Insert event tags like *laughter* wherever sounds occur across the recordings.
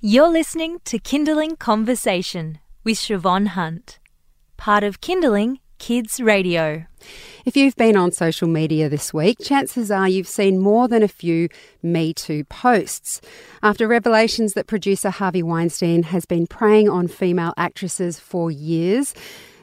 You're listening to Kinderling Conversation with Siobhan Hunt, part of Kinderling Kids Radio. If you've been on social media this week, chances are you've seen more than a few Me Too posts. After revelations that producer Harvey Weinstein has been preying on female actresses for years,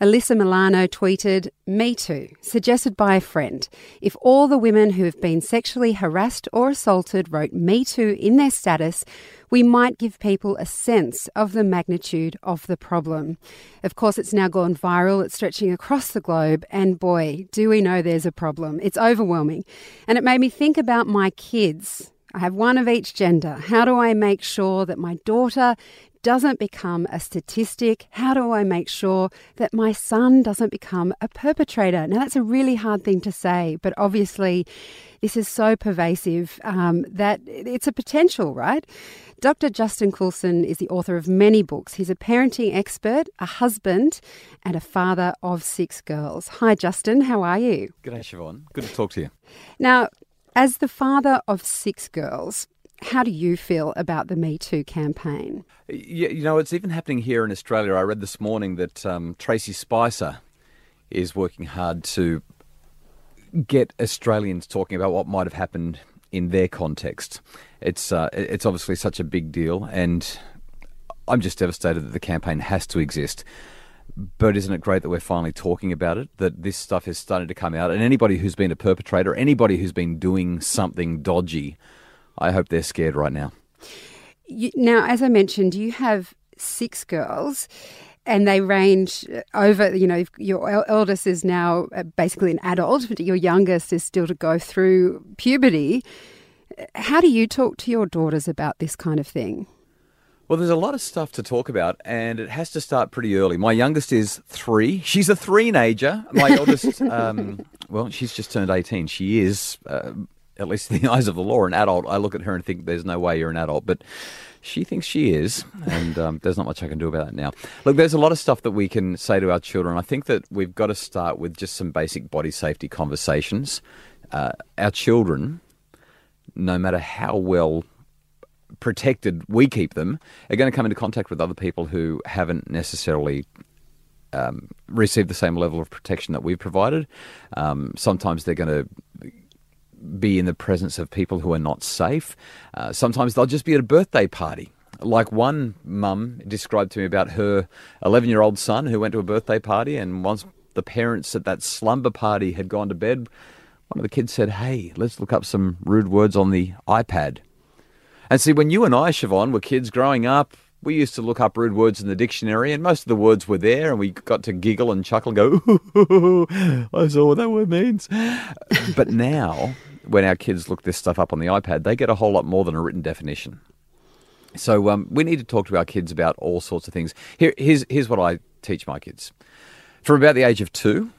Alyssa Milano tweeted, Me too, suggested by a friend. If all the women who have been sexually harassed or assaulted wrote Me too in their status, we might give people a sense of the magnitude of the problem. Of course, it's now gone viral, it's stretching across the globe, and boy, do we know there's a problem. It's overwhelming. And it made me think about my kids. I have one of each gender. How do I make sure that my daughter doesn't become a statistic? How do I make sure that my son doesn't become a perpetrator? Now, that's a really hard thing to say, but obviously, this is so pervasive um, that it's a potential, right? Dr. Justin Coulson is the author of many books. He's a parenting expert, a husband, and a father of six girls. Hi, Justin. How are you? Good day, Siobhan. Good to talk to you. Now, as the father of six girls, how do you feel about the Me Too campaign? You, you know, it's even happening here in Australia. I read this morning that um, Tracey Spicer is working hard to get Australians talking about what might have happened in their context. It's uh, it's obviously such a big deal, and I'm just devastated that the campaign has to exist. But isn't it great that we're finally talking about it? That this stuff is starting to come out, and anybody who's been a perpetrator, anybody who's been doing something dodgy, I hope they're scared right now. You, now, as I mentioned, you have six girls and they range over, you know, your eldest is now uh, basically an adult, but your youngest is still to go through puberty. How do you talk to your daughters about this kind of thing? Well, there's a lot of stuff to talk about, and it has to start pretty early. My youngest is three. She's a three-nager. My *laughs* eldest, um, well, she's just turned 18. She is, uh, at least in the *laughs* eyes of the law, an adult. I look at her and think there's no way you're an adult, but she thinks she is, and um, there's not much I can do about it now. Look, there's a lot of stuff that we can say to our children. I think that we've got to start with just some basic body safety conversations. Uh, our children, no matter how well protected we keep them, are going to come into contact with other people who haven't necessarily um, received the same level of protection that we've provided. Um, sometimes they're going to be in the presence of people who are not safe. Uh, sometimes they'll just be at a birthday party. Like one mum described to me about her 11 year old son who went to a birthday party, and once the parents at that slumber party had gone to bed, one of the kids said, Hey, let's look up some rude words on the iPad. And see, when you and I, Siobhan, were kids growing up, we used to look up rude words in the dictionary, and most of the words were there, and we got to giggle and chuckle and go, *laughs* ooh, I saw what that word means. but now, when our kids look this stuff up on the iPad, they get a whole lot more than a written definition. So um, we need to talk to our kids about all sorts of things. Here, here's, here's what I teach my kids. From about the age of two,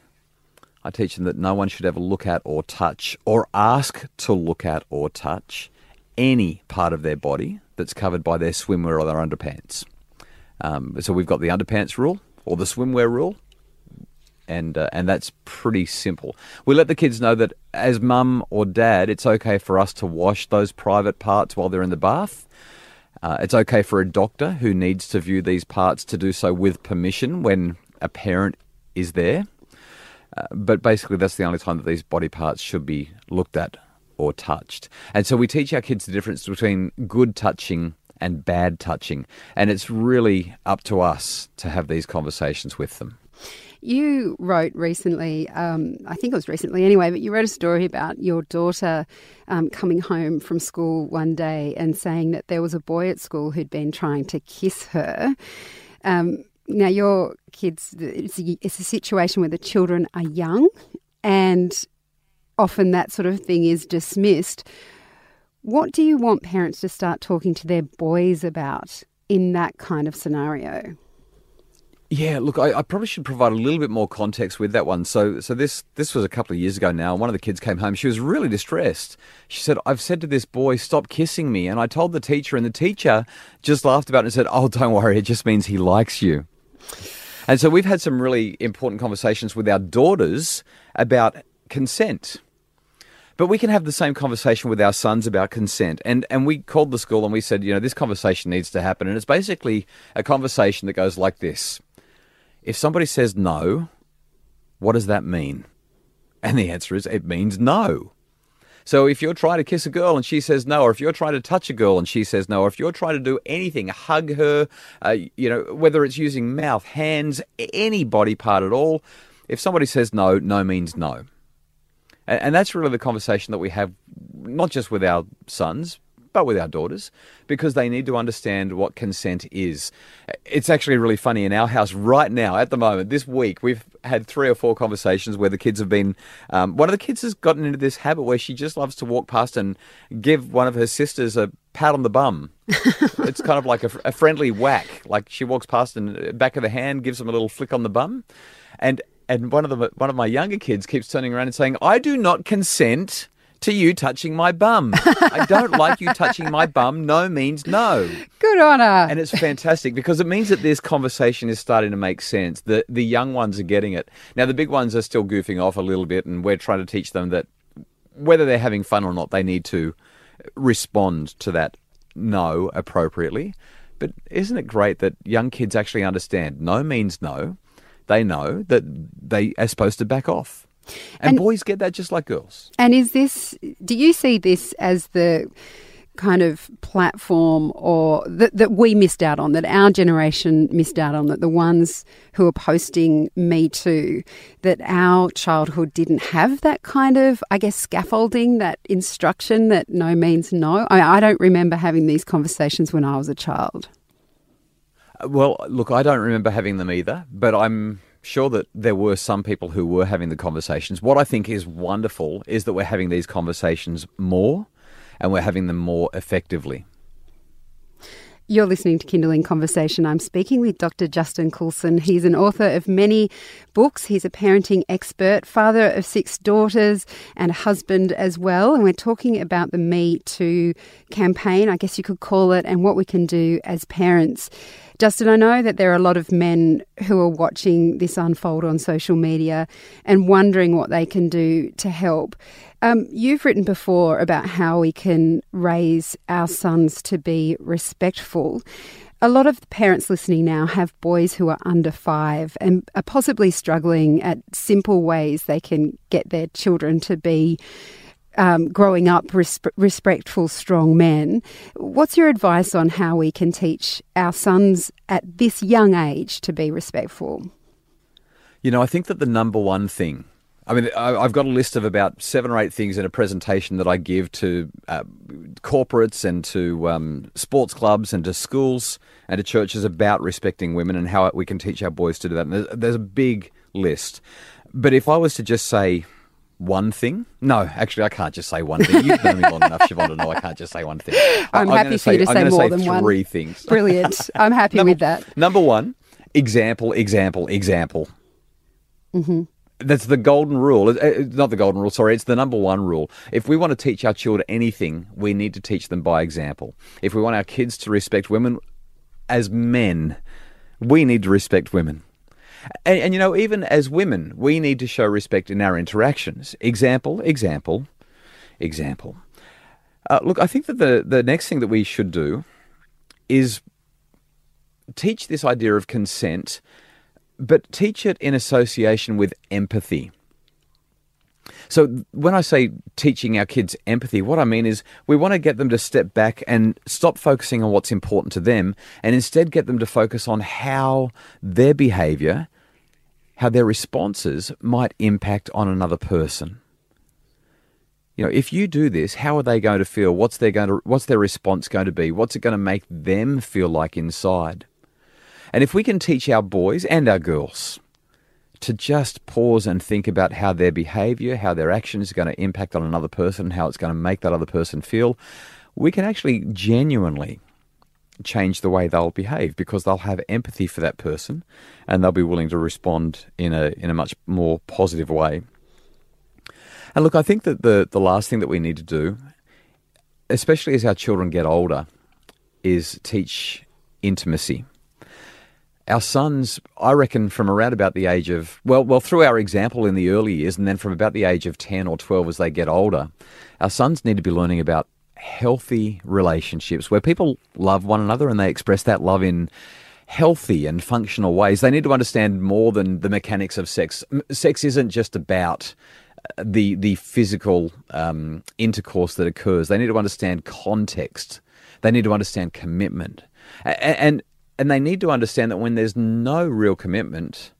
I teach them that no one should ever look at or touch or ask to look at or touch any part of their body that's covered by their swimwear or their underpants. Um, so we've got the underpants rule or the swimwear rule, and uh, and that's pretty simple. We let the kids know that as mum or dad, it's okay for us to wash those private parts while they're in the bath. Uh, it's okay for a doctor who needs to view these parts to do so with permission when a parent is there. Uh, but basically, that's the only time that these body parts should be looked at or touched. And so we teach our kids the difference between good touching and bad touching. And it's really up to us to have these conversations with them. You wrote recently, um, I think it was recently anyway, but you wrote a story about your daughter um, coming home from school one day and saying that there was a boy at school who'd been trying to kiss her. Um, now, your kids, it's a, it's a situation where the children are young and often that sort of thing is dismissed. What do you want parents to start talking to their boys about in that kind of scenario? Yeah, look, I, I, probably should provide a little bit more context with that one. So, so this this was a couple of years ago now. One of the kids came home. She was really distressed. She said, "I've said to this boy, stop kissing me," and I told the teacher, and the teacher just laughed about it and said, "Oh, don't worry, it just means he likes you." And so we've had some really important conversations with our daughters about consent. But we can have the same conversation with our sons about consent. And and we called the school and we said, you know, this conversation needs to happen. And it's basically a conversation that goes like this. If somebody says no, what does that mean? And the answer is it means no. So if you're trying to kiss a girl and she says no, or if you're trying to touch a girl and she says no, or if you're trying to do anything, hug her, uh, you know, whether it's using mouth, hands, any body part at all, if somebody says no, no means no. And, and that's really the conversation that we have, not just with our sons, but with our daughters, because they need to understand what consent is. It's actually really funny in our house right now, at the moment, this week, we've had three or four conversations where the kids have been. Um, one of the kids has gotten into this habit where she just loves to walk past and give one of her sisters a pat on the bum. *laughs* it's kind of like a, a friendly whack. Like she walks past and back of the hand gives them a little flick on the bum, and and one of the one of my younger kids keeps turning around and saying, "I do not consent." To you touching my bum. I don't like you touching my bum. No means no. Good on her. And it's fantastic because it means that this conversation is starting to make sense. The the young ones are getting it. Now the big ones are still goofing off a little bit and we're trying to teach them that whether they're having fun or not, they need to respond to that no appropriately. But isn't it great that young kids actually understand no means no? They know that they are supposed to back off. And, And- boys get that just like girls. And is this, do you see this as the kind of platform or that, that we missed out on, that our generation missed out on, that the ones who are posting Me Too, that our childhood didn't have that kind of, I guess, scaffolding, that instruction that no means no? I, I don't remember having these conversations when I was a child. Uh, well, look, I don't remember having them either, but I'm sure that there were some people who were having the conversations. What I think is wonderful is that we're having these conversations more and we're having them more effectively. You're listening to Kinderling Conversation. I'm speaking with Dr. Justin Coulson. He's an author of many books. He's a parenting expert, father of six daughters, and a husband as well. And we're talking about the Me Too campaign, I guess you could call it, and what we can do as parents. Justin, I know that there are a lot of men who are watching this unfold on social media and wondering what they can do to help. Um, you've written before about how we can raise our sons to be respectful. A lot of the parents listening now have boys who are under five and are possibly struggling at simple ways they can get their children to be um, growing up resp- respectful, strong men. What's your advice on how we can teach our sons at this young age to be respectful? You know, I think that the number one thing, I mean, I've got a list of about seven or eight things in a presentation that I give to uh, corporates and to um, sports clubs and to schools and to churches about respecting women and how we can teach our boys to do that. And there's, there's a big list. But if I was to just say one thing, no, actually, I can't just say one thing. You've known me long enough, Siobhan, to know I can't just say one thing. *laughs* I- I'm happy for you to I'm say more say than one. Three things. *laughs* Brilliant. I'm happy Number- with that. Number one, example, example, example. Mm-hmm. That's the golden rule. It's not the golden rule, sorry. It's the number one rule. If we want to teach our children anything, we need to teach them by example. If we want our kids to respect women as men, we need to respect women. And, and you know, even as women, we need to show respect in our interactions. Example, example, example. Uh, look, I think that the, the next thing that we should do is teach this idea of consent, but teach it in association with empathy. So when I say teaching our kids empathy, what I mean is we want to get them to step back and stop focusing on what's important to them and instead get them to focus on how their behavior, how their responses might impact on another person. You know, if you do this, how are they going to feel? What's their going to what's their response going to be? What's it going to make them feel like inside? And if we can teach our boys and our girls to just pause and think about how their behavior, how their actions are going to impact on another person, how it's going to make that other person feel, we can actually genuinely change the way they'll behave because they'll have empathy for that person and they'll be willing to respond in a in a much more positive way. And look, I think that the the last thing that we need to do, especially as our children get older, is teach intimacy. Our sons, I reckon, from around about the age of well, well, through our example in the early years, and then from about the age of ten or twelve as they get older, our sons need to be learning about healthy relationships where people love one another and they express that love in healthy and functional ways. They need to understand more than the mechanics of sex. Sex isn't just about uh, the the physical um, intercourse that occurs. They need to understand context. They need to understand commitment, and, and and they need to understand that when there's no real commitment,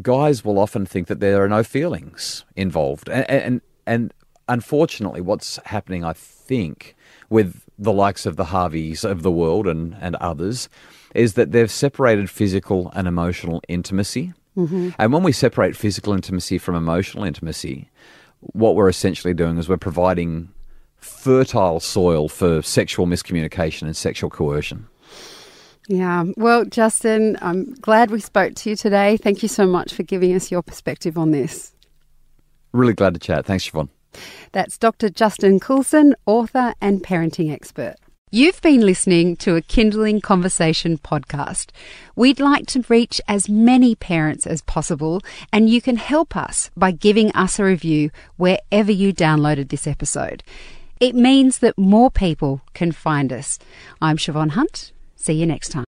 guys will often think that there are no feelings involved. And, and, and unfortunately, what's happening, I think, with the likes of the Harveys of the world and, and others, is that they've separated physical and emotional intimacy. Mm-hmm. And when we separate physical intimacy from emotional intimacy, what we're essentially doing is we're providing fertile soil for sexual miscommunication and sexual coercion. Yeah. Well, Justin, I'm glad we spoke to you today. Thank you so much for giving us your perspective on this. Really glad to chat. Thanks, Siobhan. That's Dr. Justin Coulson, author and parenting expert. You've been listening to a Kinderling Conversation podcast. We'd like to reach as many parents as possible, and you can help us by giving us a review wherever you downloaded this episode. It means that more people can find us. I'm Siobhan Hunt. See you next time.